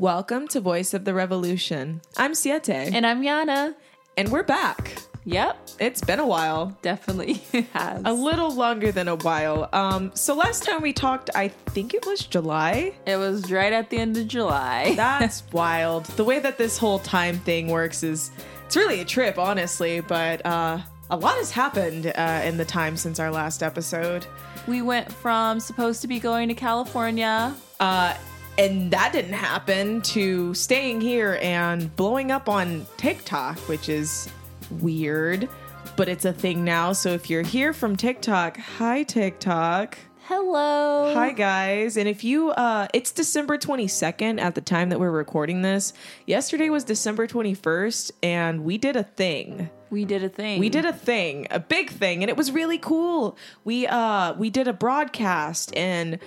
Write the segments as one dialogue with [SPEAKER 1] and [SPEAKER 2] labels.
[SPEAKER 1] Welcome to Voice of the Revolution. I'm Siete,
[SPEAKER 2] And I'm Yana.
[SPEAKER 1] and we're back.
[SPEAKER 2] Yep,
[SPEAKER 1] It's been a while.
[SPEAKER 2] definitely has.
[SPEAKER 1] A little longer than a while. Um, so last time we talked, I think it was July.
[SPEAKER 2] it was right at the end of July.
[SPEAKER 1] That's wild. The way that this whole time thing works is it's really a trip, honestly, but uh a lot has happened uh, in the time since our last episode.
[SPEAKER 2] we went from supposed to be going to California.
[SPEAKER 1] Uh, and that didn't happen to staying here and blowing up on TikTok, which is weird, but it's a thing now. So if you're here from TikTok, hi TikTok.
[SPEAKER 2] Hello.
[SPEAKER 1] Hi guys. And if you uh it's December 22nd at the time that we're recording this. Yesterday was December 21st and we did a thing.
[SPEAKER 2] We did a thing.
[SPEAKER 1] We did a thing, a big thing, and it was really cool. We uh we did a broadcast and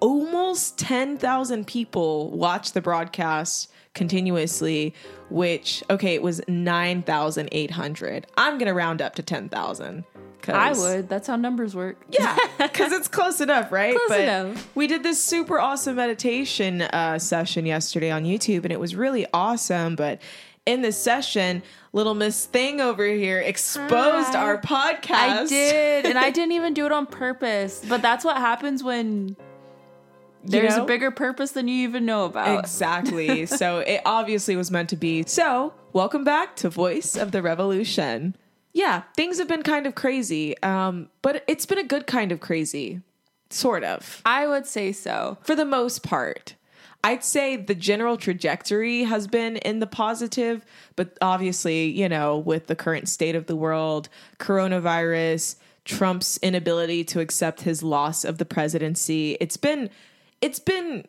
[SPEAKER 1] almost 10,000 people watched the broadcast continuously, which okay, it was 9,800. I'm going to round up to 10,000.
[SPEAKER 2] I would. That's how numbers work.
[SPEAKER 1] Yeah, because it's close enough, right?
[SPEAKER 2] Close enough.
[SPEAKER 1] We did this super awesome meditation uh, session yesterday on YouTube, and it was really awesome. But in this session, little Miss Thing over here exposed
[SPEAKER 2] Hi.
[SPEAKER 1] our podcast.
[SPEAKER 2] I did, and I didn't even do it on purpose. But that's what happens when there's
[SPEAKER 1] know?
[SPEAKER 2] a bigger purpose than you even know about.
[SPEAKER 1] Exactly. so it obviously was meant to be. So, welcome back to Voice of the Revolution. Yeah, things have been kind of crazy, um, but it's been a good kind of crazy, sort of.
[SPEAKER 2] I would say so.
[SPEAKER 1] for the most part. I'd say the general trajectory has been in the positive, but obviously, you know, with the current state of the world, coronavirus, Trump's inability to accept his loss of the presidency, it's been it's been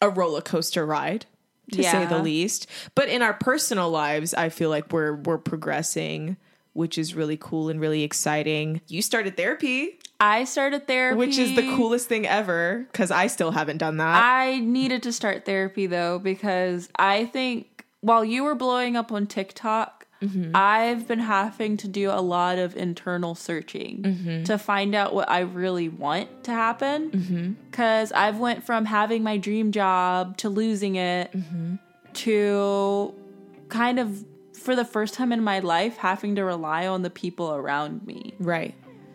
[SPEAKER 1] a roller coaster ride to say the least. But in our personal lives, I feel like we're we're progressing, which is really cool and really exciting. You started therapy,
[SPEAKER 2] I started therapy.
[SPEAKER 1] which is the coolest thing ever cuz I still haven't done that.
[SPEAKER 2] I needed to start therapy though because I think while you were blowing up on TikTok,
[SPEAKER 1] Mm-hmm.
[SPEAKER 2] I've been having to do a lot of internal searching
[SPEAKER 1] Mm-hmm.
[SPEAKER 2] to find out what I really want to happen.
[SPEAKER 1] Mm-hmm.
[SPEAKER 2] Because I've went from having my dream job to losing it
[SPEAKER 1] Mm-hmm.
[SPEAKER 2] to kind of for the first time in my life having to rely on the people around me.
[SPEAKER 1] Right.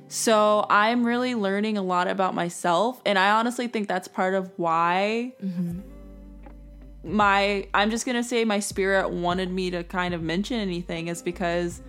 [SPEAKER 2] So I'm really learning a lot about myself, and I honestly think that's part of why my I'm just gonna say my spirit wanted me to kind of mention anything is because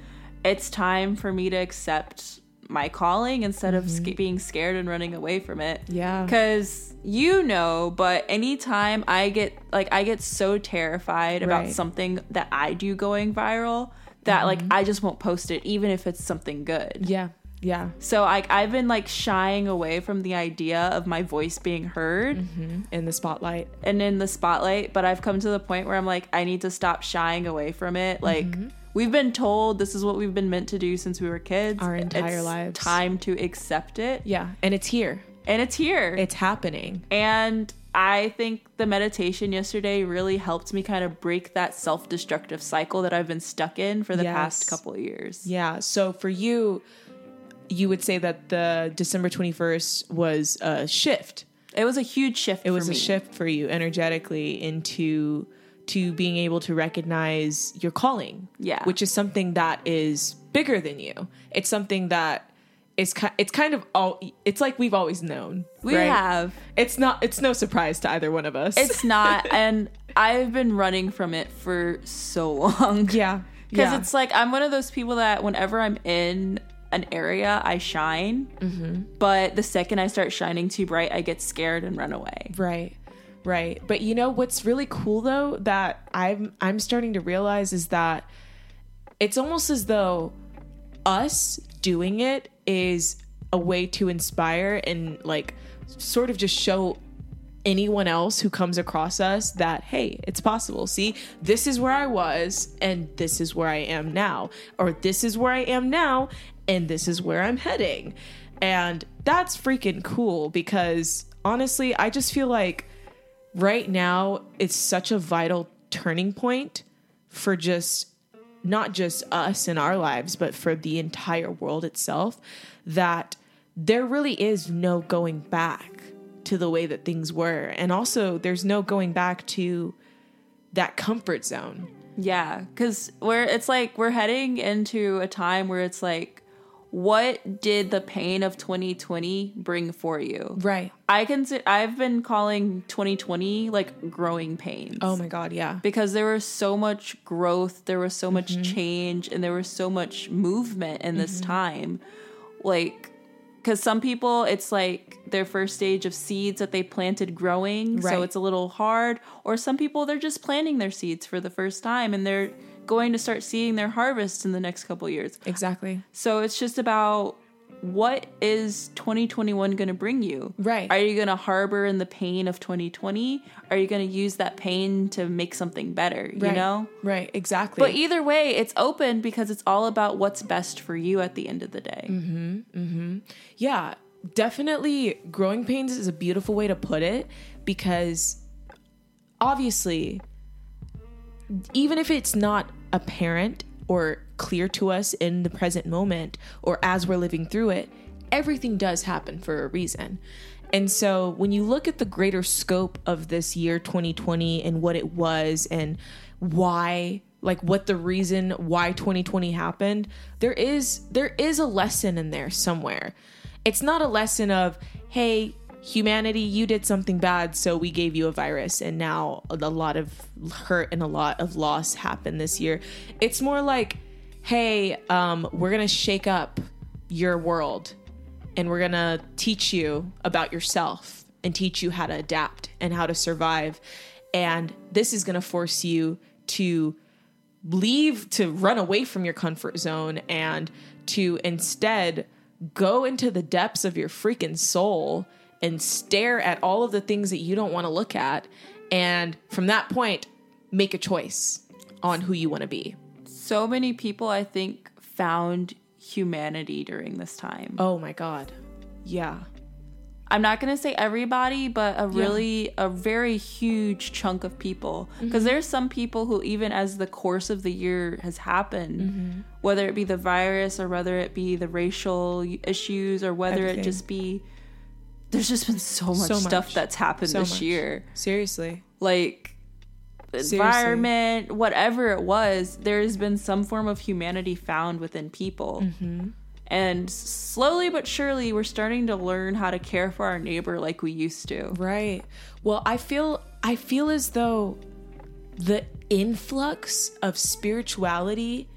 [SPEAKER 2] it's time for me to accept my calling instead of mm-hmm. sca- being scared and running away from it.
[SPEAKER 1] Yeah.
[SPEAKER 2] Because you know, but anytime I get like I get so terrified about
[SPEAKER 1] Right.
[SPEAKER 2] something that I do going viral that like mm-hmm. I just won't post it even if it's something good.
[SPEAKER 1] Yeah. Yeah.
[SPEAKER 2] So like I've been like shying away from the idea of my voice being heard mm-hmm.
[SPEAKER 1] In the spotlight.
[SPEAKER 2] and in the spotlight, but I've come to the point where I'm like I need to stop shying away from it. Like mm-hmm. we've been told this is what we've been meant to do since we were kids.
[SPEAKER 1] Our entire
[SPEAKER 2] It's
[SPEAKER 1] lives.
[SPEAKER 2] Time to accept it.
[SPEAKER 1] Yeah. And it's here.
[SPEAKER 2] And it's here.
[SPEAKER 1] It's happening.
[SPEAKER 2] and I think the meditation yesterday really helped me kind of break that self-destructive cycle that I've been stuck in for the
[SPEAKER 1] Yes.
[SPEAKER 2] past couple of years.
[SPEAKER 1] Yeah. So for you, you would say that the December 21st was a shift.
[SPEAKER 2] It was a huge shift
[SPEAKER 1] It was
[SPEAKER 2] for
[SPEAKER 1] a shift for you energetically into to being able to recognize your calling.
[SPEAKER 2] Yeah.
[SPEAKER 1] Which is something that is bigger than you. It's something that is ki- it's kind of all it's like we've always known.
[SPEAKER 2] We
[SPEAKER 1] right?
[SPEAKER 2] have.
[SPEAKER 1] It's not it's no surprise to either one of us.
[SPEAKER 2] It's not, and I've been running from it for so long.
[SPEAKER 1] yeah.
[SPEAKER 2] Because
[SPEAKER 1] yeah.
[SPEAKER 2] it's like I'm one of those people that whenever I'm in an area, I shine.
[SPEAKER 1] Mm-hmm.
[SPEAKER 2] But the second I start shining too bright, I get scared and run away.
[SPEAKER 1] Right. Right. But you know what's really cool though that I'm I'm starting to realize is that it's almost as though us doing it is a way to inspire and like sort of just show anyone else who comes across us that hey it's possible see this is where i was and this is where i am now or this is where i am now and this is where i'm heading and that's freaking cool because honestly i just feel like right now it's such a vital turning point for just not just us in our lives, but for the entire world itself, that there really is no going back to the way that things were. And also, there's no going back to that comfort zone.
[SPEAKER 2] Yeah, because we're it's like we're heading into a time where it's like, what did the pain of 2020 bring for you?
[SPEAKER 1] Right.
[SPEAKER 2] I can. I've been calling 2020 like growing pains.
[SPEAKER 1] Oh my god, yeah.
[SPEAKER 2] because there was so much growth, there was so much
[SPEAKER 1] Mm-hmm.
[SPEAKER 2] change, and there was so much movement in this
[SPEAKER 1] Mm-hmm.
[SPEAKER 2] time. Like, because some people, it's like their first stage of seeds that they planted growing,
[SPEAKER 1] Right.
[SPEAKER 2] so it's a little hard. Or some people, they're just planting their seeds for the first time and they're going to start seeing their harvest in the next couple years.
[SPEAKER 1] Exactly.
[SPEAKER 2] So it's just about what is 2021 going to bring you?
[SPEAKER 1] Right.
[SPEAKER 2] Are you going to harbor in the pain of 2020? Are you going to use that pain to make something better? You
[SPEAKER 1] Right.
[SPEAKER 2] know?
[SPEAKER 1] Right, exactly.
[SPEAKER 2] But either way, it's open because it's all about what's best for you at the end of the day.
[SPEAKER 1] Mm-hmm. yeah, definitely growing pains is a beautiful way to put it because obviously even if it's not apparent or clear to us in the present moment or as we're living through it, everything does happen for a reason. And so when you look at the greater scope of this year 2020 and what it was and why like what the reason why 2020 happened, there is there is a lesson in there somewhere. It's not a lesson of, hey, humanity, you did something bad, so we gave you a virus, and now a lot of hurt and a lot of loss happened this year. It's more like, hey, um, we're gonna shake up your world and we're gonna teach you about yourself and teach you how to adapt and how to survive. And this is gonna force you to leave, to run away from your comfort zone and to instead go into the depths of your freaking soul and stare at all of the things that you don't wanna look at. And from that point, make a choice on who you wanna be.
[SPEAKER 2] So many people, I think, found humanity during this time.
[SPEAKER 1] Oh my God. Yeah.
[SPEAKER 2] I'm not going to say everybody, but a really, a very huge chunk of people. Mm-hmm. Because there's some people who, even as the course of the year has happened, mm-hmm. whether it be the virus or whether it be the racial issues or whether
[SPEAKER 1] Everything.
[SPEAKER 2] it just be, there's just been so much
[SPEAKER 1] So
[SPEAKER 2] stuff
[SPEAKER 1] much.
[SPEAKER 2] that's happened
[SPEAKER 1] So
[SPEAKER 2] this
[SPEAKER 1] much.
[SPEAKER 2] year.
[SPEAKER 1] Seriously.
[SPEAKER 2] Like,
[SPEAKER 1] Seriously.
[SPEAKER 2] environment, whatever it was, there's been some form of humanity found within people.
[SPEAKER 1] Mm-hmm.
[SPEAKER 2] And slowly but surely, we're starting to learn how to care for our neighbor like we used to.
[SPEAKER 1] Right. Well, I feel I feel as though the influx of spirituality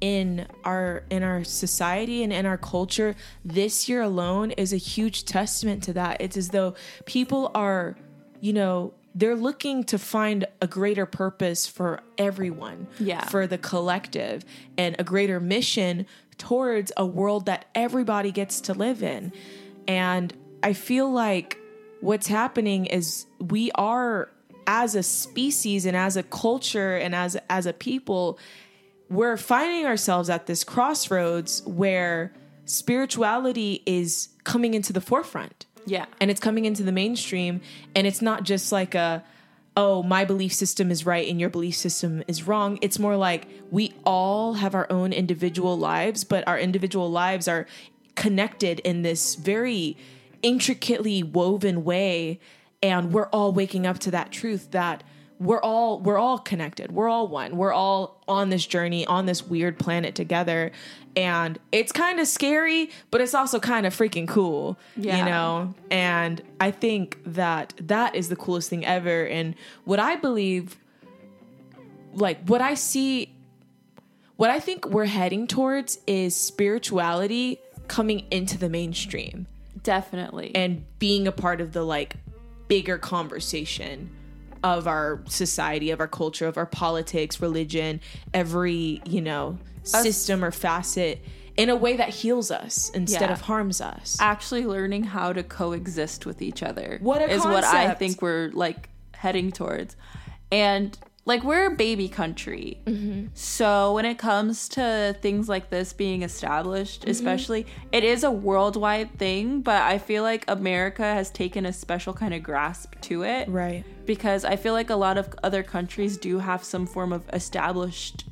[SPEAKER 1] in our in our society and in our culture this year alone is a huge testament to that. It's as though people are, you know, they're looking to find a greater purpose for everyone,
[SPEAKER 2] Yeah.
[SPEAKER 1] for the collective, and a greater mission towards a world that everybody gets to live in. And I feel like what's happening is we are as a species and as a culture and as as a people we're finding ourselves at this crossroads where spirituality is coming into the forefront
[SPEAKER 2] Yeah.
[SPEAKER 1] and it's coming into the mainstream and it's not just like a oh my belief system is right and your belief system is wrong. It's more like we all have our own individual lives but our individual lives are connected in this very intricately woven way and we're all waking up to that truth that we're all we're all connected. We're all one. We're all on this journey on this weird planet together and it's kind of scary but it's also kind of freaking cool
[SPEAKER 2] Yeah.
[SPEAKER 1] you know and i think that that is the coolest thing ever and what i believe like what i see what i think we're heading towards is spirituality coming into the mainstream
[SPEAKER 2] Definitely.
[SPEAKER 1] and being a part of the like bigger conversation of our society, of our culture, of our politics, religion, every, you know, system or facet in a way that heals us instead
[SPEAKER 2] Yeah.
[SPEAKER 1] of harms us.
[SPEAKER 2] Actually learning how to coexist with each other.
[SPEAKER 1] What a
[SPEAKER 2] is what I think we're like heading towards. And like we're a baby country.
[SPEAKER 1] Mm-hmm.
[SPEAKER 2] So when it comes to things like this being established,
[SPEAKER 1] Mm-hmm.
[SPEAKER 2] especially, it is a worldwide thing, but I feel like America has taken a special kind of grasp to it.
[SPEAKER 1] Right.
[SPEAKER 2] because I feel like a lot of other countries do have some form of established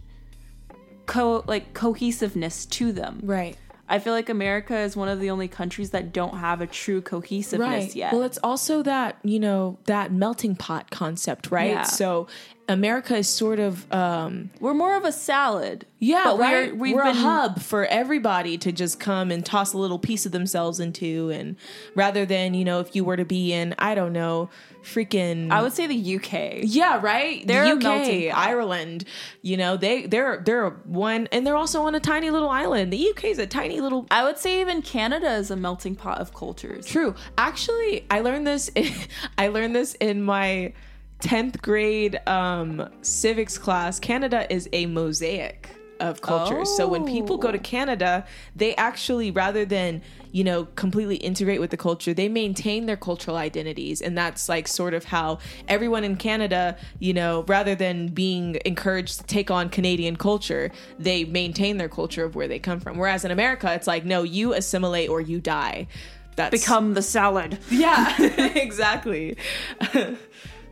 [SPEAKER 2] co like cohesiveness to them.
[SPEAKER 1] Right.
[SPEAKER 2] I feel like America is one of the only countries that don't have a true cohesiveness
[SPEAKER 1] right
[SPEAKER 2] yet.
[SPEAKER 1] well it's also that you know that melting pot concept right
[SPEAKER 2] Yeah.
[SPEAKER 1] so America is sort of um
[SPEAKER 2] We're more of a salad.
[SPEAKER 1] yeah,
[SPEAKER 2] but we're, we've
[SPEAKER 1] We're
[SPEAKER 2] been
[SPEAKER 1] a hub for everybody to just come and toss a little piece of themselves into, and rather than you know, if you were to be in, I don't know, freaking.
[SPEAKER 2] I would say the UK.
[SPEAKER 1] yeah, right.
[SPEAKER 2] They're
[SPEAKER 1] the UK. Ireland. You know, they they're they're one, and they're also on a tiny little island. The UK is a tiny little
[SPEAKER 2] I would say even Canada is a melting pot of cultures.
[SPEAKER 1] True. Actually, I learned this. I learned this in my tenth grade um, civics class. Canada is a mosaic of cultures. So when people go to
[SPEAKER 2] Oh.
[SPEAKER 1] Canada, they actually rather than you know completely integrate with the culture, they maintain their cultural identities, and that's like sort of how everyone in Canada, you know, rather than being encouraged to take on Canadian culture, they maintain their culture of where they come from. Whereas in America, it's like no, you assimilate or you die. That's
[SPEAKER 2] Become the salad.
[SPEAKER 1] yeah, exactly.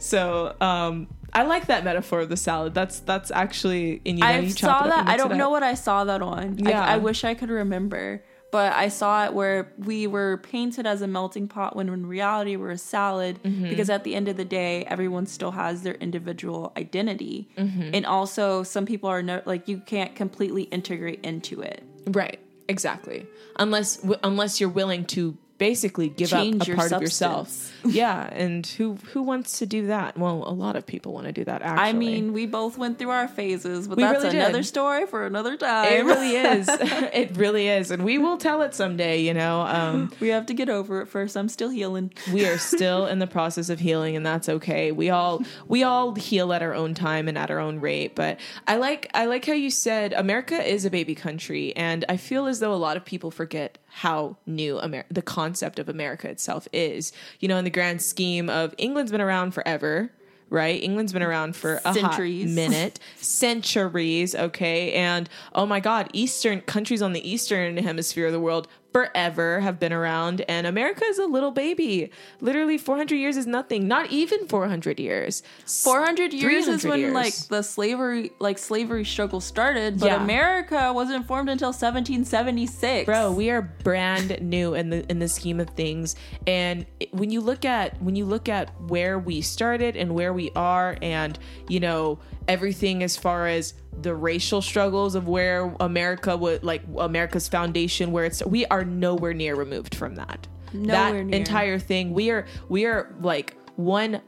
[SPEAKER 1] so, um, I like that metaphor of the salad. That's that's actually in you.
[SPEAKER 2] I saw that. I don't know what I saw that on.
[SPEAKER 1] Yeah.
[SPEAKER 2] I, I wish I could remember. But I saw it where we were painted as a melting pot when in reality we're a salad
[SPEAKER 1] Mm-hmm.
[SPEAKER 2] because at the end of the day, everyone still has their individual identity.
[SPEAKER 1] Mm-hmm.
[SPEAKER 2] And also, some people are no, like, you can't completely integrate into it.
[SPEAKER 1] Right. Exactly. Unless w- unless you're willing to basically give
[SPEAKER 2] Change
[SPEAKER 1] up a part of yourself. yeah, and who who wants to do that? Well, a lot of people want to do that. Actually,
[SPEAKER 2] I mean, we both went through our phases, but
[SPEAKER 1] We
[SPEAKER 2] that's
[SPEAKER 1] really
[SPEAKER 2] another story for another time.
[SPEAKER 1] it really is. it really is, and we will tell it someday. You know. Um,
[SPEAKER 2] we have to get over it first. I'm still healing.
[SPEAKER 1] we are still in the process of healing and that's okay we all we all heal at our own time and at our own rate but i like i like how you said america is a baby country and i feel as though a lot of people forget how new Amer- the concept of america itself is. You know in the grand scheme of england's been around forever right? England's been around for a
[SPEAKER 2] Centuries.
[SPEAKER 1] hot minute. Centuries okay? And oh my god eastern countries on the eastern hemisphere of the world forever have been around and america is a little baby. Literally 400 years is nothing. Not even 400 years.
[SPEAKER 2] 400 years is when
[SPEAKER 1] years.
[SPEAKER 2] like the slavery like slavery struggle started but
[SPEAKER 1] Yeah.
[SPEAKER 2] america wasn't formed until 1776
[SPEAKER 1] bro we are brand new in the in the scheme of things. And when you look at when you look at where we started and where we are and you know everything as far as the racial struggles of where america would like america's foundation where it's we are nowhere near removed from that.
[SPEAKER 2] Nowhere
[SPEAKER 1] that
[SPEAKER 2] near.
[SPEAKER 1] entire thing we are we are like one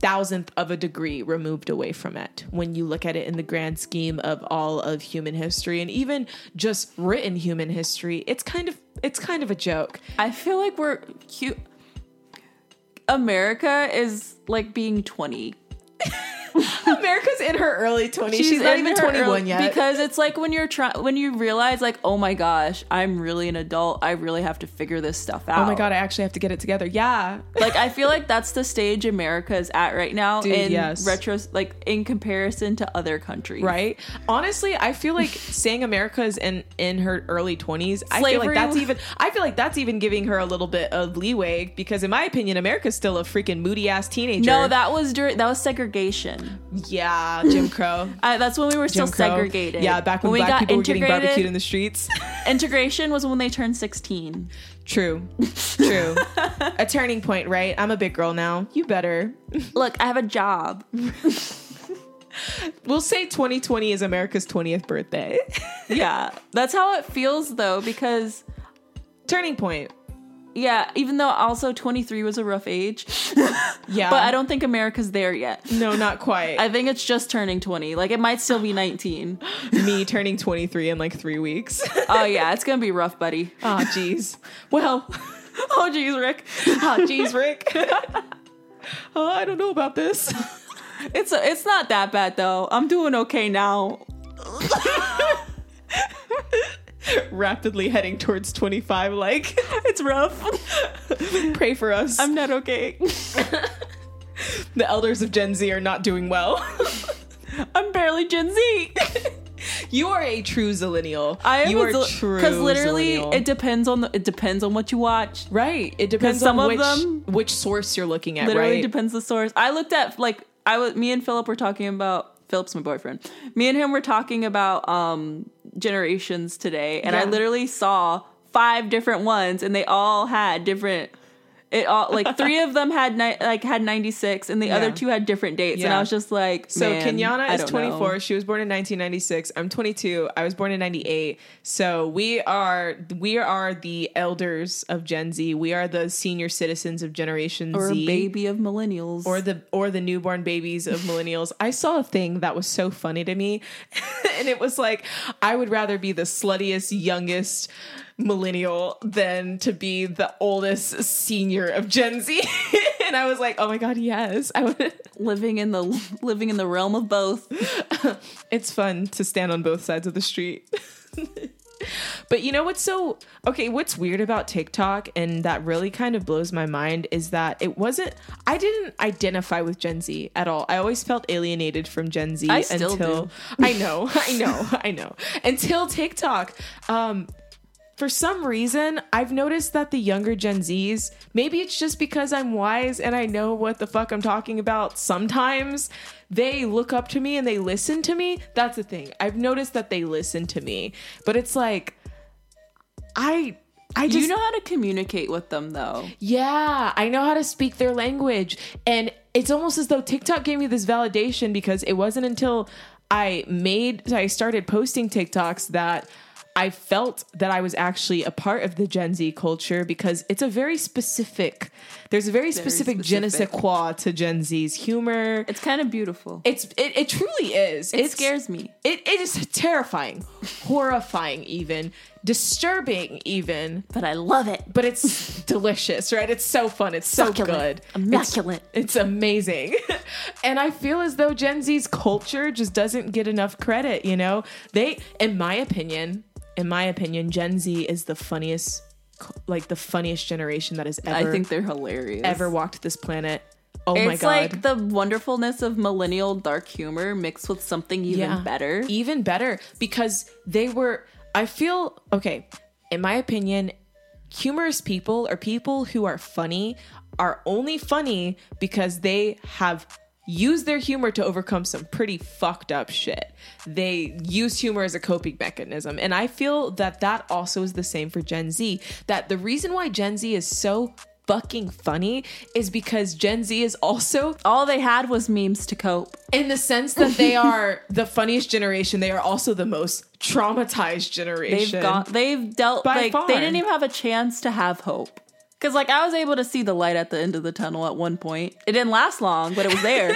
[SPEAKER 1] thousandth of a degree removed away from it when you look at it in the grand scheme of all of human history and even just written human history. It's kind of it's kind of a joke.
[SPEAKER 2] I feel like we're cute america is like being 20
[SPEAKER 1] america's in her early 20s she's, not even 21
[SPEAKER 2] early-
[SPEAKER 1] yet.
[SPEAKER 2] because it's like when you're trying when you realize like oh my gosh i'm really an adult. I really have to figure this stuff out
[SPEAKER 1] oh my god i actually have to get it together. Yeah.
[SPEAKER 2] Like I feel like that's the stage America is at right now
[SPEAKER 1] Dude,
[SPEAKER 2] in
[SPEAKER 1] yes.
[SPEAKER 2] retro like in comparison to other countries.
[SPEAKER 1] right? Honestly i feel like saying america's in in her early 20s i feel like that's even i feel like that's even giving her a little bit of leeway because in my opinion america's still a freaking moody ass teenager.
[SPEAKER 2] No, that was during that was segregation.
[SPEAKER 1] Yeah jim crow
[SPEAKER 2] Uh, that's when we were still
[SPEAKER 1] Crow.
[SPEAKER 2] segregated.
[SPEAKER 1] Yeah, back when,
[SPEAKER 2] we
[SPEAKER 1] black people were getting barbecued in the streets.
[SPEAKER 2] integration was when they turned 16.
[SPEAKER 1] True. True. a turning point, right? I'm a big girl now. You better.
[SPEAKER 2] Look, I have a job.
[SPEAKER 1] We'll say 2020 is America's 20th birthday.
[SPEAKER 2] Yeah, that's how it feels though because
[SPEAKER 1] turning point.
[SPEAKER 2] Yeah, even though also 23 was a rough age,
[SPEAKER 1] Yeah.
[SPEAKER 2] but I don't think America's there yet.
[SPEAKER 1] No, not quite.
[SPEAKER 2] I think it's just turning 20. Like it might still be 19.
[SPEAKER 1] Me turning 23 in like three weeks.
[SPEAKER 2] Oh yeah, it's gonna be rough, buddy.
[SPEAKER 1] oh, jeez. Well,
[SPEAKER 2] Oh jeez, Rick.
[SPEAKER 1] oh, jeez, Rick. oh, I don't know about this.
[SPEAKER 2] It's it's not that bad though. I'm doing okay now.
[SPEAKER 1] Rapidly heading towards 25. Like,
[SPEAKER 2] It's rough.
[SPEAKER 1] pray for us.
[SPEAKER 2] I'm not okay.
[SPEAKER 1] the elders of Gen Z are not doing well.
[SPEAKER 2] I'm barely Gen Z.
[SPEAKER 1] You are a true zillennial.
[SPEAKER 2] I am
[SPEAKER 1] you
[SPEAKER 2] a
[SPEAKER 1] are
[SPEAKER 2] zil-
[SPEAKER 1] true
[SPEAKER 2] literally
[SPEAKER 1] zillennial.
[SPEAKER 2] it depends on the it depends on what you watch.
[SPEAKER 1] right. It depends
[SPEAKER 2] some
[SPEAKER 1] on
[SPEAKER 2] of
[SPEAKER 1] which
[SPEAKER 2] them-
[SPEAKER 1] which source you're looking at.
[SPEAKER 2] Literally
[SPEAKER 1] right.
[SPEAKER 2] depends the source. I looked at like I was me and Philip were talking about Philip's my boyfriend. Me and him were talking about um generations today and I literally saw five different ones and they all had different It all like three of them had ni- like had 96 and the
[SPEAKER 1] Yeah.
[SPEAKER 2] other two had different dates and I was just like
[SPEAKER 1] So Kenyana is 24.
[SPEAKER 2] know.
[SPEAKER 1] She was born in 1996. I'm 22. I was born in 98. So we are we are the elders of Gen Z. We are the senior citizens of Generation Z,
[SPEAKER 2] or
[SPEAKER 1] Z.
[SPEAKER 2] baby of millennials
[SPEAKER 1] or the or the newborn babies of millennials. I saw a thing that was so funny to me, and it was like I would rather be the sluttiest youngest millennial than to be the oldest senior of Gen Z. and I was like, oh my god, yes, I would.
[SPEAKER 2] living in the living in the realm of both.
[SPEAKER 1] It's fun to stand on both sides of the street. But you know what's so okay? What's weird about TikTok and that really kind of blows my mind is that it wasn't. I didn't identify with Gen Z at all. I always felt alienated from Gen Z until
[SPEAKER 2] do.
[SPEAKER 1] I know, I know, I know. Until TikTok, um, for some reason, I've noticed that the younger Gen Zs, maybe it's just because I'm wise and I know what the fuck I'm talking about sometimes, they look up to me and they listen to me. That's the thing. I've noticed that they listen to me. But it's like I I just
[SPEAKER 2] you know how to communicate with them though.
[SPEAKER 1] yeah, I know how to speak their language. And it's almost as though TikTok gave me this validation because it wasn't until I made, I started posting TikToks that I felt that I was actually a part of the Gen Z culture because it's a very specific, there's a very, specific, je ne sais quoi to Gen Z's humor.
[SPEAKER 2] It's kind of beautiful.
[SPEAKER 1] It's, it, it truly is.
[SPEAKER 2] It
[SPEAKER 1] It's-
[SPEAKER 2] scares me.
[SPEAKER 1] It, it is terrifying, horrifying, even disturbing, even
[SPEAKER 2] But I love it.
[SPEAKER 1] but it's delicious, right? It's so fun. It's so
[SPEAKER 2] Succulent.
[SPEAKER 1] good.
[SPEAKER 2] Immaculate.
[SPEAKER 1] It's, it's amazing. and I feel as though Gen Z's culture just doesn't get enough credit, you know? They in my opinion, in my opinion, Gen Z is the funniest like the funniest generation that has ever
[SPEAKER 2] I think they're hilarious.
[SPEAKER 1] ever walked this planet. Oh my god.
[SPEAKER 2] it's like the wonderfulness of millennial dark humor mixed with something even better.
[SPEAKER 1] Even better because they were I feel okay, in my opinion, humorous people or people who are funny are only funny because they have used their humor to overcome some pretty fucked up shit. They use humor as a coping mechanism. And I feel that that also is the same for Gen Z. That the reason why Gen Z is so fucking funny is because Gen Z is also
[SPEAKER 2] All they had was memes to cope.
[SPEAKER 1] in the sense that they are the funniest generation, they are also the most traumatized
[SPEAKER 2] They've
[SPEAKER 1] generation.
[SPEAKER 2] got they've dealt
[SPEAKER 1] By
[SPEAKER 2] like
[SPEAKER 1] far.
[SPEAKER 2] they didn't even have a chance to have hope. Cause like I was able to see the light at the end of the tunnel at one point. It didn't last long, but it was there.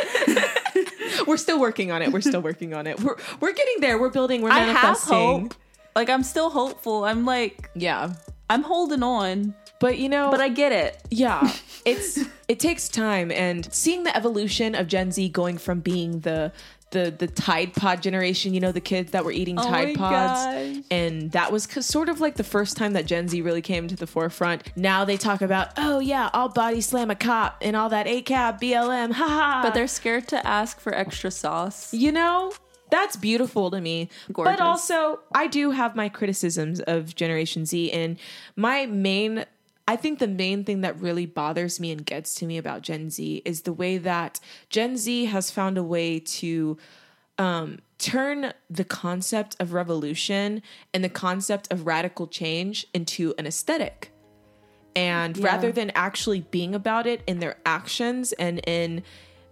[SPEAKER 1] we're still working on it. We're still working on it. We're we're getting there. We're building. We're
[SPEAKER 2] I have
[SPEAKER 1] manifesting.
[SPEAKER 2] hope. Like I'm still hopeful. I'm like
[SPEAKER 1] Yeah,
[SPEAKER 2] I'm holding on,
[SPEAKER 1] but you know,
[SPEAKER 2] but I get it.
[SPEAKER 1] yeah, it's it takes time, and seeing the evolution of Gen Z going from being the the the Tide Pod generation, you know, the kids that were eating oh Tide
[SPEAKER 2] my
[SPEAKER 1] Pods,
[SPEAKER 2] gosh.
[SPEAKER 1] and that was sort of like the first time that Gen Z really came to the forefront. Now they talk about, oh yeah, I'll body slam a cop and all that ACAB, BLM, haha.
[SPEAKER 2] But they're scared to ask for extra sauce.
[SPEAKER 1] you know that's beautiful to me
[SPEAKER 2] Gorgeous.
[SPEAKER 1] but also i do have my criticisms of generation z and my main i think the main thing that really bothers me and gets to me about gen z is the way that gen z has found a way to um, turn the concept of revolution and the concept of radical change into an aesthetic and
[SPEAKER 2] Yeah.
[SPEAKER 1] rather than actually being about it in their actions and in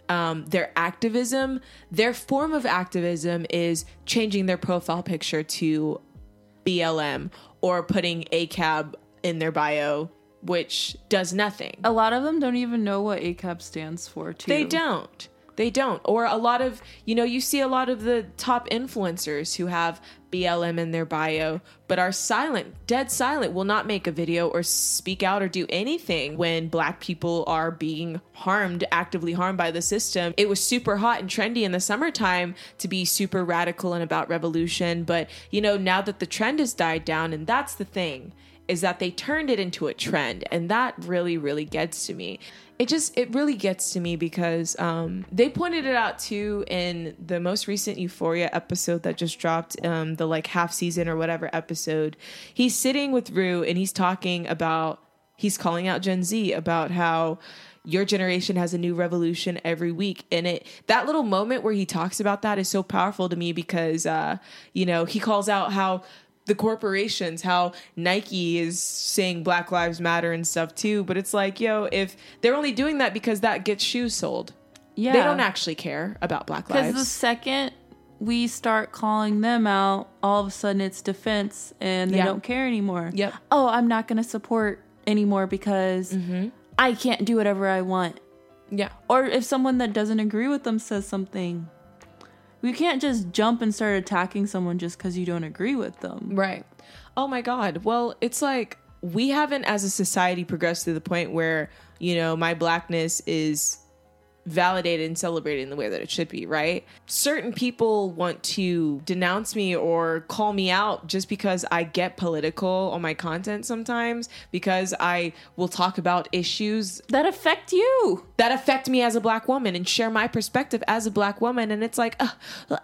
[SPEAKER 1] um, their activism, their form of activism is changing their profile picture to BLM or putting ACAB in their bio, which does nothing.
[SPEAKER 2] A lot of them don't even know what ACAB stands for. Too.
[SPEAKER 1] They don't. They don't. Or a lot of, you know, you see a lot of the top influencers who have BLM in their bio, but are silent, dead silent, will not make a video or speak out or do anything when black people are being harmed, actively harmed by the system. It was super hot and trendy in the summertime to be super radical and about revolution. But, you know, now that the trend has died down, and that's the thing is that they turned it into a trend and that really really gets to me. It just it really gets to me because um, they pointed it out too in the most recent euphoria episode that just dropped um, the like half season or whatever episode. He's sitting with rue and he's talking about he's calling out gen z about how your generation has a new revolution every week. And it that little moment where he talks about that is so powerful to me because uh you know he calls out how the corporations, how Nike is saying Black Lives Matter and stuff too. But it's like, yo, if they're only doing that because that gets shoes sold,
[SPEAKER 2] Yeah.
[SPEAKER 1] they don't actually care about Black Lives.
[SPEAKER 2] Because the second we start calling them out, all of a sudden it's defense and they
[SPEAKER 1] Yeah.
[SPEAKER 2] don't care anymore.
[SPEAKER 1] Yep.
[SPEAKER 2] Oh, I'm not going to support anymore because mm-hmm. I can't do whatever I want.
[SPEAKER 1] yeah.
[SPEAKER 2] Or if someone that doesn't agree with them says something, we can't just jump and start attacking someone just because you don't agree with them.
[SPEAKER 1] Right. Oh my God. Well, it's like we haven't, as a society, progressed to the point where, you know, my blackness is validated and celebrated in the way that it should be, right? Certain people want to denounce me or call me out just because I get political on my content sometimes, because I will talk about issues
[SPEAKER 2] That affect you.
[SPEAKER 1] that affect me as a black woman and share my perspective as a black woman. And it's like, oh,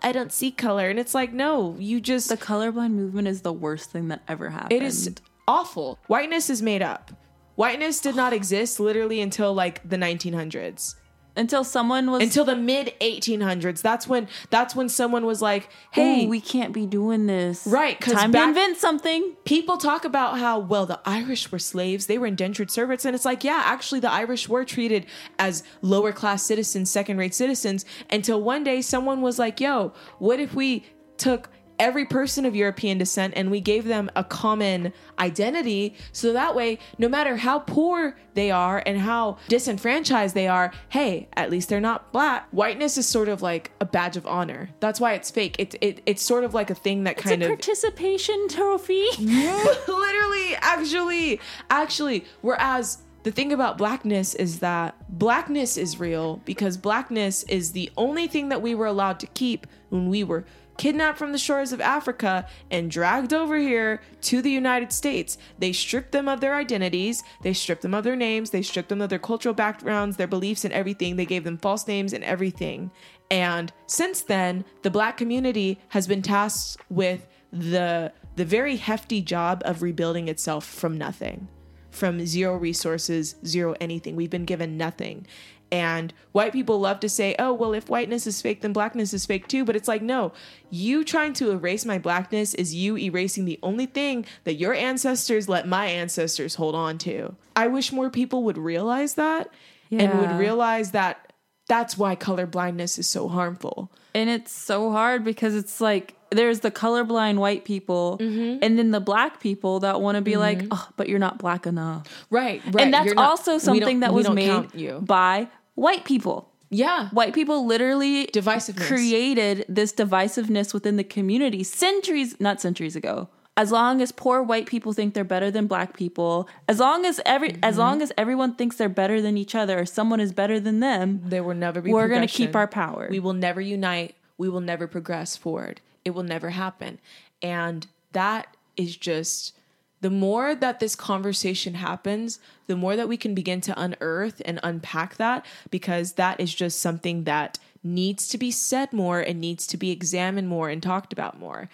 [SPEAKER 1] I don't see color. And it's like, no, you just
[SPEAKER 2] The colorblind movement is the worst thing that ever happened.
[SPEAKER 1] it is awful. Whiteness is made up. Whiteness did not exist literally until like the 1900s.
[SPEAKER 2] Until someone was
[SPEAKER 1] Until the mid 1800s. That's when that's when someone was like,
[SPEAKER 2] hey,
[SPEAKER 1] "Hey,
[SPEAKER 2] we can't be doing this.
[SPEAKER 1] Right, 'cause
[SPEAKER 2] time
[SPEAKER 1] back-
[SPEAKER 2] to invent something.
[SPEAKER 1] people talk about how well the Irish were slaves, they were indentured servants, and it's like, yeah, actually, the Irish were treated as lower class citizens, second rate citizens, until one day someone was like, yo, what if we took every person of European descent and we gave them a common identity. So that way no matter how poor they are and how disenfranchised they are hey at least they're not black. Whiteness is sort of like a badge of honor. That's why it's fake. It, it it's sort of like a thing that
[SPEAKER 2] It's
[SPEAKER 1] kind
[SPEAKER 2] a
[SPEAKER 1] of
[SPEAKER 2] participation trophy.
[SPEAKER 1] literally actually actually whereas the thing about blackness is that blackness is real because blackness is the only thing that we were allowed to keep when we were kidnapped from the shores of Africa and dragged over here to the United States. They stripped them of their identities, they stripped them of their names, they stripped them of their cultural backgrounds, their beliefs, and everything. They gave them false names and everything. And since then, the black community has been tasked with the the very hefty job of rebuilding itself from nothing from zero resources zero anything we've been given nothing and white people love to say oh well if whiteness is fake then blackness is fake too. But it's like no you trying to erase my blackness is you erasing the only thing that your ancestors let my ancestors hold on to. I wish more people would realize that and would realize that that's why color blindness is so harmful.
[SPEAKER 2] And it's so hard because it's like there's the colorblind white people
[SPEAKER 1] Mm-hmm.
[SPEAKER 2] and then the black people that want to be like, oh, but you're not black enough.
[SPEAKER 1] right right.
[SPEAKER 2] and that's
[SPEAKER 1] not-
[SPEAKER 2] also something that was made
[SPEAKER 1] you.
[SPEAKER 2] by white people.
[SPEAKER 1] yeah
[SPEAKER 2] White people literally
[SPEAKER 1] Divisiveness.
[SPEAKER 2] created this divisiveness within the community centuries, not centuries ago. As long as poor white people think they're better than black people, as long as every as
[SPEAKER 1] Mm-hmm.
[SPEAKER 2] long as everyone thinks they're better than each other or someone is better than them,
[SPEAKER 1] There will never be.
[SPEAKER 2] we're going to keep our power.
[SPEAKER 1] We will never unite. We will never progress forward. It will never happen. And that is just the more that this conversation happens, the more that we can begin to unearth and unpack that because that is just something that needs to be said more and needs to be examined more and talked about more.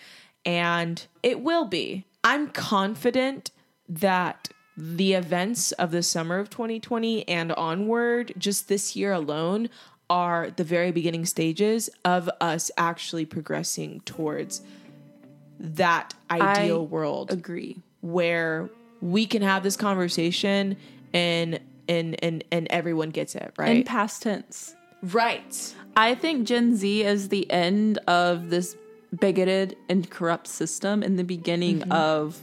[SPEAKER 1] And it will be. I'm confident that the events of the summer of 2020 and onward, just this year alone, are the very beginning stages of us actually progressing towards that ideal
[SPEAKER 2] I
[SPEAKER 1] world
[SPEAKER 2] agree.
[SPEAKER 1] Where we can have this conversation and and and and everyone gets it, right In
[SPEAKER 2] past tense.
[SPEAKER 1] right.
[SPEAKER 2] I think Gen Z is the end of this bigoted and corrupt system and the beginning
[SPEAKER 1] Mm-hmm.
[SPEAKER 2] of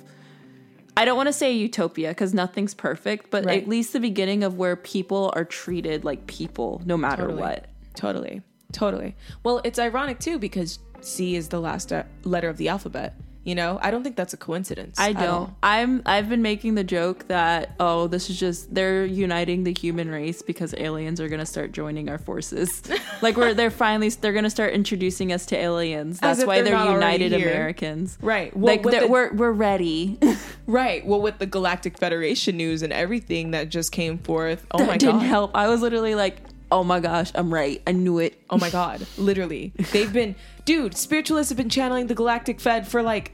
[SPEAKER 2] I don't want to say utopia because nothing's perfect, but
[SPEAKER 1] Right.
[SPEAKER 2] at least the beginning of where people are treated like people no matter
[SPEAKER 1] Totally.
[SPEAKER 2] what.
[SPEAKER 1] Totally. Totally. Well, it's ironic too because C is the last uh, letter of the alphabet. You know, I don't think that's a coincidence.
[SPEAKER 2] I don't. I'm I've been making the joke that oh, this is just they're uniting the human race because aliens are gonna start joining our forces. like we're they're finally they're gonna start introducing us to aliens. That's why
[SPEAKER 1] they're
[SPEAKER 2] they're, United. Americans.
[SPEAKER 1] Right. Well,
[SPEAKER 2] Like
[SPEAKER 1] the-
[SPEAKER 2] we're we're ready.
[SPEAKER 1] Right. Well, with the Galactic Federation news and everything that just came forth. Oh
[SPEAKER 2] that
[SPEAKER 1] my
[SPEAKER 2] didn't
[SPEAKER 1] god.
[SPEAKER 2] help. I was literally like, oh my gosh, I'm right. I knew it.
[SPEAKER 1] Oh my god. Literally. They've been dude, spiritualists have been channeling the Galactic Fed for like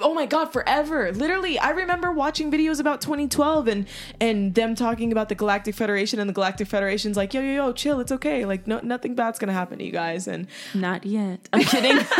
[SPEAKER 1] oh my god, forever. Literally, I remember watching videos about 2012 and and them talking about the Galactic Federation and the Galactic Federation's like, "Yo yo yo, chill, it's okay. Like no nothing bad's going to happen to you guys." And
[SPEAKER 2] Not yet. I'm kidding.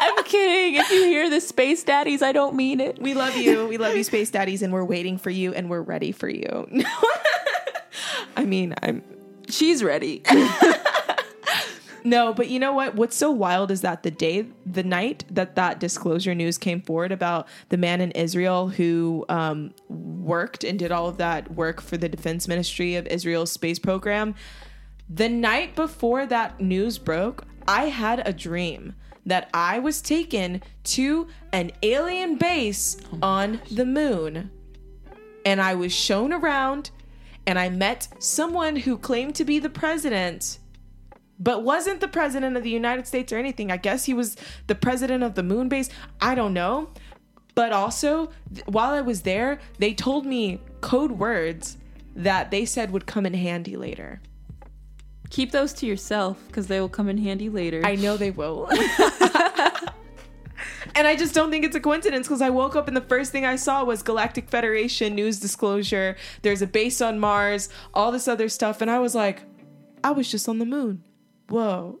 [SPEAKER 2] I'm kidding. If you hear the space daddies, I don't mean it.
[SPEAKER 1] We love you. We love you, Space Daddies, and we're waiting for you and we're ready for you. I mean, I'm
[SPEAKER 2] She's ready.
[SPEAKER 1] no, but you know what? What's so wild is that the day, the night that that disclosure news came forward about the man in Israel who um, worked and did all of that work for the Defense Ministry of Israel's space program, the night before that news broke, I had a dream that I was taken to an alien base on the moon. And I was shown around and I met someone who claimed to be the president but wasn't the president of the United States or anything. I guess he was the president of the moon base. I don't know. But also, th- while I was there, they told me code words that they said would come in handy later.
[SPEAKER 2] Keep those to yourself because they will come in handy later.
[SPEAKER 1] I know they will. and I just don't think it's a coincidence because I woke up and the first thing I saw was Galactic Federation news disclosure. There's a base on Mars, all this other stuff. And I was like, I was just on the moon. Whoa.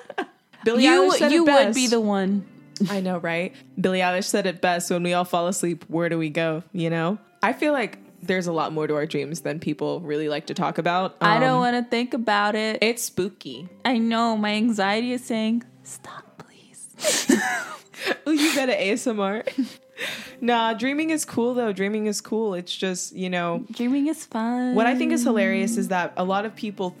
[SPEAKER 1] Billie
[SPEAKER 2] you
[SPEAKER 1] Eilish said
[SPEAKER 2] you
[SPEAKER 1] it
[SPEAKER 2] would be the one.
[SPEAKER 1] I know, right? Billie Eilish said it best when we all fall asleep, where do we go? You know? I feel like there's a lot more to our dreams than people really like to talk about.
[SPEAKER 2] I don't
[SPEAKER 1] Um,
[SPEAKER 2] want to think about it.
[SPEAKER 1] It's spooky.
[SPEAKER 2] I know my anxiety is saying, "Stop, please."
[SPEAKER 1] Oh, you got an ASMR. nah, dreaming is cool though. Dreaming is cool. It's just, you know,
[SPEAKER 2] Dreaming is fun.
[SPEAKER 1] what I think is hilarious is that a lot of people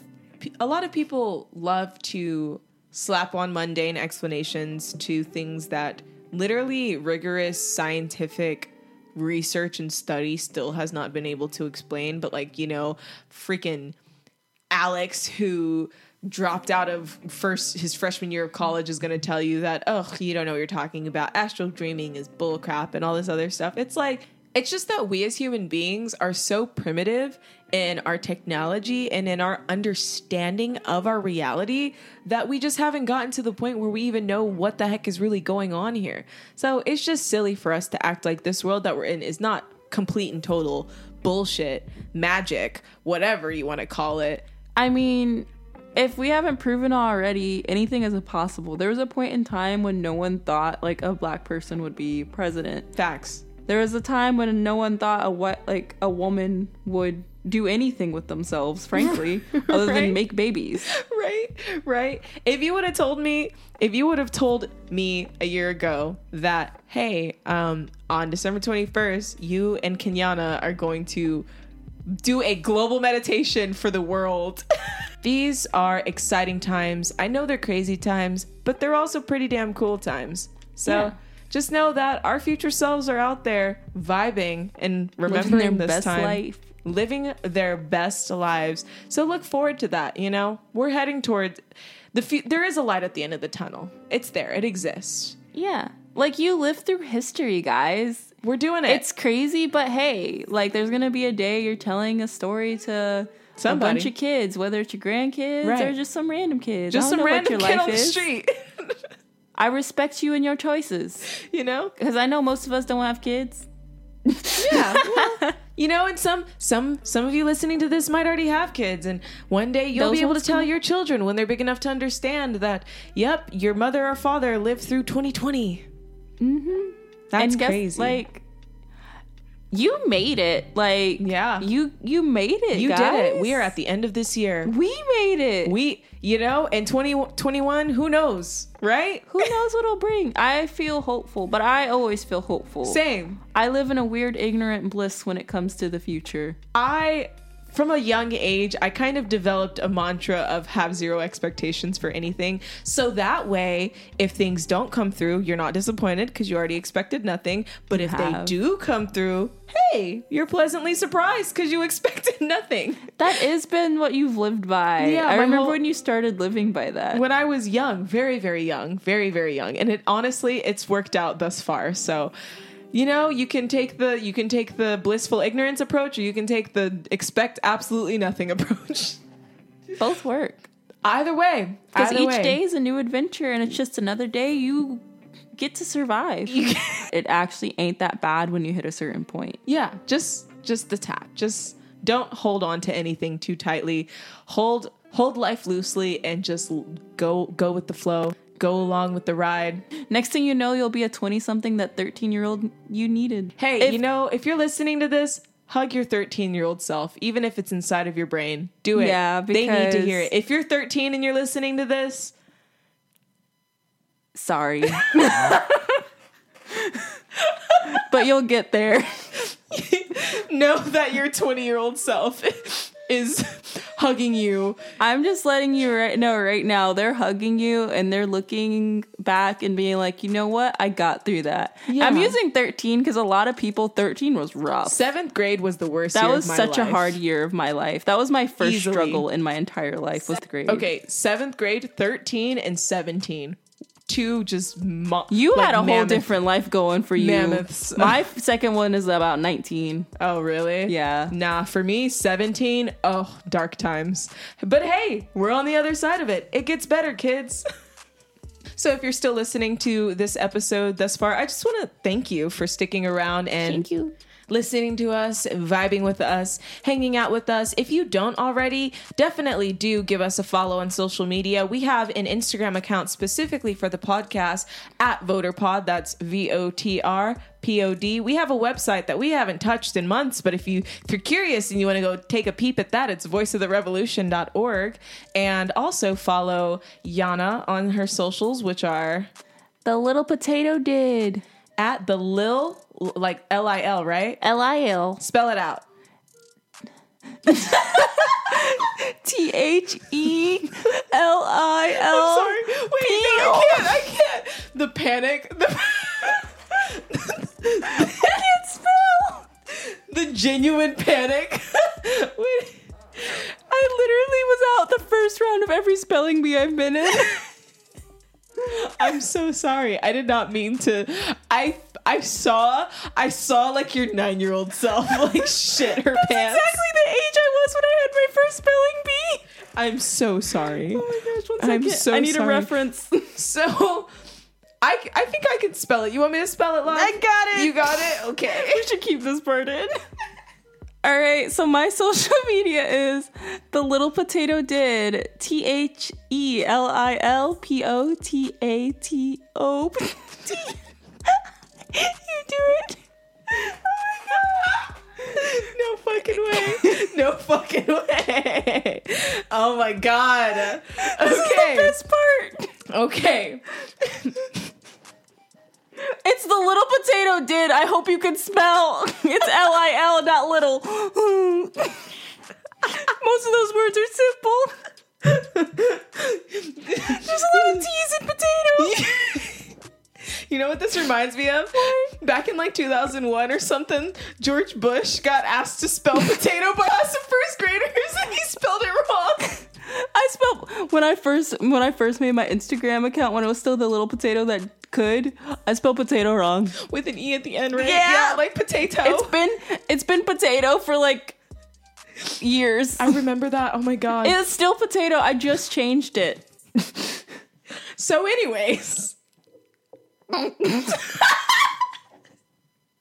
[SPEAKER 1] a lot of people love to slap on mundane explanations to things that literally rigorous scientific research and study still has not been able to explain but like you know freaking Alex who dropped out of first his freshman year of college is going to tell you that oh you don't know what you're talking about. Astral dreaming is bullcrap and all this other stuff. It's like it's just that we as human beings are so primitive in our technology and in our understanding of our reality that we just haven't gotten to the point where we even know what the heck is really going on here. So it's just silly for us to act like this world that we're in is not complete and total bullshit magic whatever you want to call it.
[SPEAKER 2] I mean, if we haven't proven already, anything is possible. There was a point in time when no one thought like a black person would be president.
[SPEAKER 1] facts
[SPEAKER 2] There was a time when no one thought a what like a woman would do anything with themselves, frankly, other
[SPEAKER 1] Right.
[SPEAKER 2] than make babies.
[SPEAKER 1] right right if you would have told me if you would have told me a year ago that hey um on december 21st you and kenyana are going to do a global meditation for the world these are exciting times i know they're crazy times but they're also pretty damn cool times so
[SPEAKER 2] Yeah.
[SPEAKER 1] just know that our future selves are out there vibing and remembering this
[SPEAKER 2] best
[SPEAKER 1] time
[SPEAKER 2] life.
[SPEAKER 1] living their best lives. So look forward to that. You know, we're heading toward the. Fu- there is a light at the end of the tunnel. It's there. It exists.
[SPEAKER 2] Yeah. Like you live through history, guys.
[SPEAKER 1] We're doing it.
[SPEAKER 2] It's crazy, but hey, like there's gonna be a day you're telling a story to a bunch of kids, whether it's your grandkids or just some random kids.
[SPEAKER 1] just some
[SPEAKER 2] don't know what
[SPEAKER 1] random
[SPEAKER 2] your
[SPEAKER 1] kid
[SPEAKER 2] life
[SPEAKER 1] on the
[SPEAKER 2] is.
[SPEAKER 1] street.
[SPEAKER 2] I respect you and your choices
[SPEAKER 1] you know.
[SPEAKER 2] because I know most of us don't have kids.
[SPEAKER 1] Yeah. well, you know, and some some some of you listening to this might already have kids, and one day you'll
[SPEAKER 2] Those
[SPEAKER 1] be able to tell
[SPEAKER 2] can-
[SPEAKER 1] your children when they're big enough to understand that, yep, your mother or father lived through 2020.
[SPEAKER 2] Mm-hmm.
[SPEAKER 1] That's
[SPEAKER 2] guess,
[SPEAKER 1] crazy.
[SPEAKER 2] Like you made it. Like
[SPEAKER 1] Yeah.
[SPEAKER 2] you you made it.
[SPEAKER 1] you did it. We are at the end of this year.
[SPEAKER 2] We made it.
[SPEAKER 1] We, you know, in 2021, who knows, right?
[SPEAKER 2] Who knows what it'll bring? I feel hopeful, but I always feel hopeful.
[SPEAKER 1] Same.
[SPEAKER 2] I live in a weird ignorant bliss when it comes to the future.
[SPEAKER 1] I, from a young age, I kind of developed a mantra of have zero expectations for anything. So that way, if things don't come through, you're not disappointed because you already expected nothing. But if they do come through, hey, you're pleasantly surprised because you expected nothing.
[SPEAKER 2] That has been what you've lived by.
[SPEAKER 1] Yeah,
[SPEAKER 2] I remember
[SPEAKER 1] whole-
[SPEAKER 2] when you started living by that.
[SPEAKER 1] When I was young, very, very young, very, very young. And it honestly, it's worked out thus far. So, you know, you can take the you can take the blissful ignorance approach or you can take the expect absolutely nothing approach.
[SPEAKER 2] Both work.
[SPEAKER 1] Either way.
[SPEAKER 2] Because each
[SPEAKER 1] way.
[SPEAKER 2] day is a new adventure and it's just another day you get to survive. it actually ain't that bad when you hit a certain point.
[SPEAKER 1] Yeah, just just the tap. Just don't hold on to anything too tightly. Hold hold life loosely and just go go with the flow. Go along with the ride.
[SPEAKER 2] Next thing you know, you'll be a 20 something that 13 year old you needed.
[SPEAKER 1] Hey,
[SPEAKER 2] If-
[SPEAKER 1] you know, if you're listening to this, hug your 13 year old self, even if it's inside of your brain. Do it.
[SPEAKER 2] Yeah,
[SPEAKER 1] they need to hear it. If you're 13 and you're listening to this,
[SPEAKER 2] sorry. but you'll get there.
[SPEAKER 1] know that your 20 year old self is hugging you.
[SPEAKER 2] I'm just letting you right know right now they're hugging you and they're looking back and being like, you know what? I got through that.
[SPEAKER 1] Yeah.
[SPEAKER 2] I'm using 13 because a lot of people 13 was rough.
[SPEAKER 1] Seventh grade was the worst.
[SPEAKER 2] That
[SPEAKER 1] year
[SPEAKER 2] was
[SPEAKER 1] of my
[SPEAKER 2] such a hard year of my life. That was my first
[SPEAKER 1] Easily.
[SPEAKER 2] struggle in my entire life with grade.
[SPEAKER 1] Okay, seventh grade, 13 and 17. Two just mo-
[SPEAKER 2] You
[SPEAKER 1] like
[SPEAKER 2] had a whole different life going for you.
[SPEAKER 1] Mammoths.
[SPEAKER 2] My second one is about 19.
[SPEAKER 1] Oh, really?
[SPEAKER 2] Yeah.
[SPEAKER 1] Nah, for me, 17, oh, dark times. But hey, we're on the other side of it. It gets better, kids. So if you're still listening to this episode thus far, I just want to thank you for sticking around and
[SPEAKER 2] Thank you.
[SPEAKER 1] Listening to us, vibing with us, hanging out with us. If you don't already, definitely do give us a follow on social media. We have an Instagram account specifically for the podcast at votrpod. That's V O T R P O D. We have a website that we haven't touched in months, but if you if you're curious and you want to go take a peep at that, it's voiceoftherevolution.org. And also follow Yana on her socials, which are
[SPEAKER 2] The little potato did.
[SPEAKER 1] at the Lil like L I L, right?
[SPEAKER 2] L I L
[SPEAKER 1] Spell it out.
[SPEAKER 2] T H E L I L.
[SPEAKER 1] Sorry. Wait, no, I can't. I can't. The panic. The,
[SPEAKER 2] I can't spell.
[SPEAKER 1] the genuine panic. Wait.
[SPEAKER 2] I literally was out the first round of every spelling bee I've been in.
[SPEAKER 1] I'm so sorry. I did not mean to. I I saw I saw like your nine year old self like shit her pants.
[SPEAKER 2] exactly the age I was when I had my first spelling bee.
[SPEAKER 1] I'm so sorry.
[SPEAKER 2] Oh my gosh, one
[SPEAKER 1] I'm
[SPEAKER 2] second.
[SPEAKER 1] so
[SPEAKER 2] I need
[SPEAKER 1] sorry.
[SPEAKER 2] a reference.
[SPEAKER 1] So. I, I think I can spell it. You want me to spell it live?
[SPEAKER 2] I got it.
[SPEAKER 1] You got it? Okay.
[SPEAKER 2] we should keep this part in. All right, so my social media is the little potato did T H E L I L P O T A T O. You do it. Oh my god.
[SPEAKER 1] No fucking way. No fucking way. Oh my god. Okay.
[SPEAKER 2] This part.
[SPEAKER 1] Okay.
[SPEAKER 2] It's the little potato did. I hope you can spell. It's L I L, not little. Most of those words are simple. There's a little T's in potato.
[SPEAKER 1] You know what this reminds me of? Back in like 2001 or something, George Bush got asked to spell potato by us first graders and he spelled it wrong.
[SPEAKER 2] I spelled when I first when I first made my Instagram account when it was still the little potato that could. I spelled potato wrong.
[SPEAKER 1] With an E at the end, right?
[SPEAKER 2] Yeah.
[SPEAKER 1] like potato.
[SPEAKER 2] It's been it's been potato for like years.
[SPEAKER 1] I remember that. Oh my god.
[SPEAKER 2] It's still potato. I just changed it.
[SPEAKER 1] so, anyways.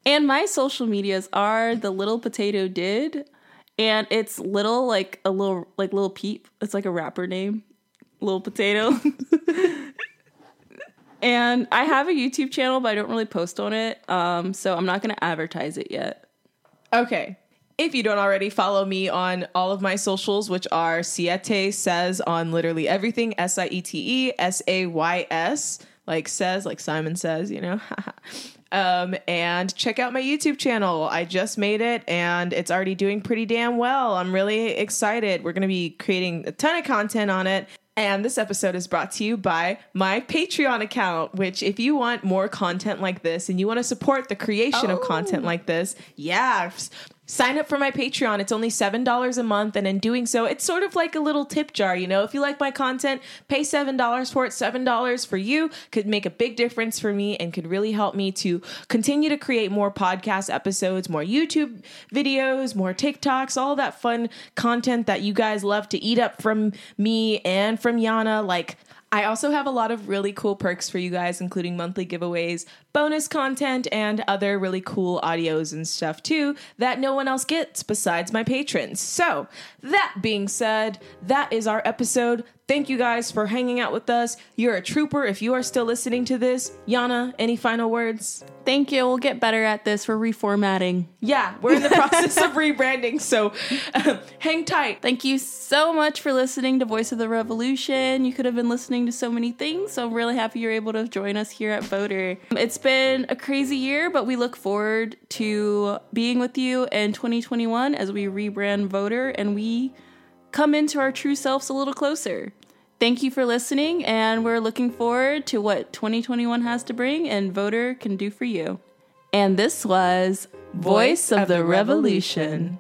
[SPEAKER 2] And my social medias are the little potato did, and it's little like a little like little peep. It's like a rapper name, little potato. and I have a YouTube channel, but I don't really post on it, um, so I'm not gonna advertise it yet.
[SPEAKER 1] Okay. If you don't already follow me on all of my socials, which are Siete Says on literally everything S I E T E S A Y S, like says, like Simon says, you know. um, and check out my YouTube channel. I just made it and it's already doing pretty damn well. I'm really excited. We're going to be creating a ton of content on it. And this episode is brought to you by my Patreon account, which, if you want more content like this and you want to support the creation of content like this, yeah, sign up for my Patreon. It's only $7 a month. And in doing so, it's sort of like a little tip jar. You know, if you like my content, pay $7 for it. $7 for you could make a big difference for me and could really help me to continue to create more podcast episodes, more YouTube videos, more TikToks, all that fun content that you guys love to eat up from me and from Yana. Like, I also have a lot of really cool perks for you guys, including monthly giveaways, bonus content and other really cool audios and stuff too that no one else gets besides my patrons. So, that being said, that is our episode. Thank you guys for hanging out with us. You're a trooper if you are still listening to this. Yana, any final words?
[SPEAKER 2] Thank you. We'll get better at this. We're reformatting.
[SPEAKER 1] Yeah, we're in the process of rebranding, so uh, hang tight.
[SPEAKER 2] Thank you so much for listening to Voice of the Revolution. You could have been listening to so many things, so I'm really happy you're able to join us here at VOTR. It's been a crazy year, but we look forward to being with you in 2021 as we rebrand VOTR and we come into our true selves a little closer. Thank you for listening, and we're looking forward to what 2021 has to bring and VOTR can do for you. And this was Voice, of, the, Revolution.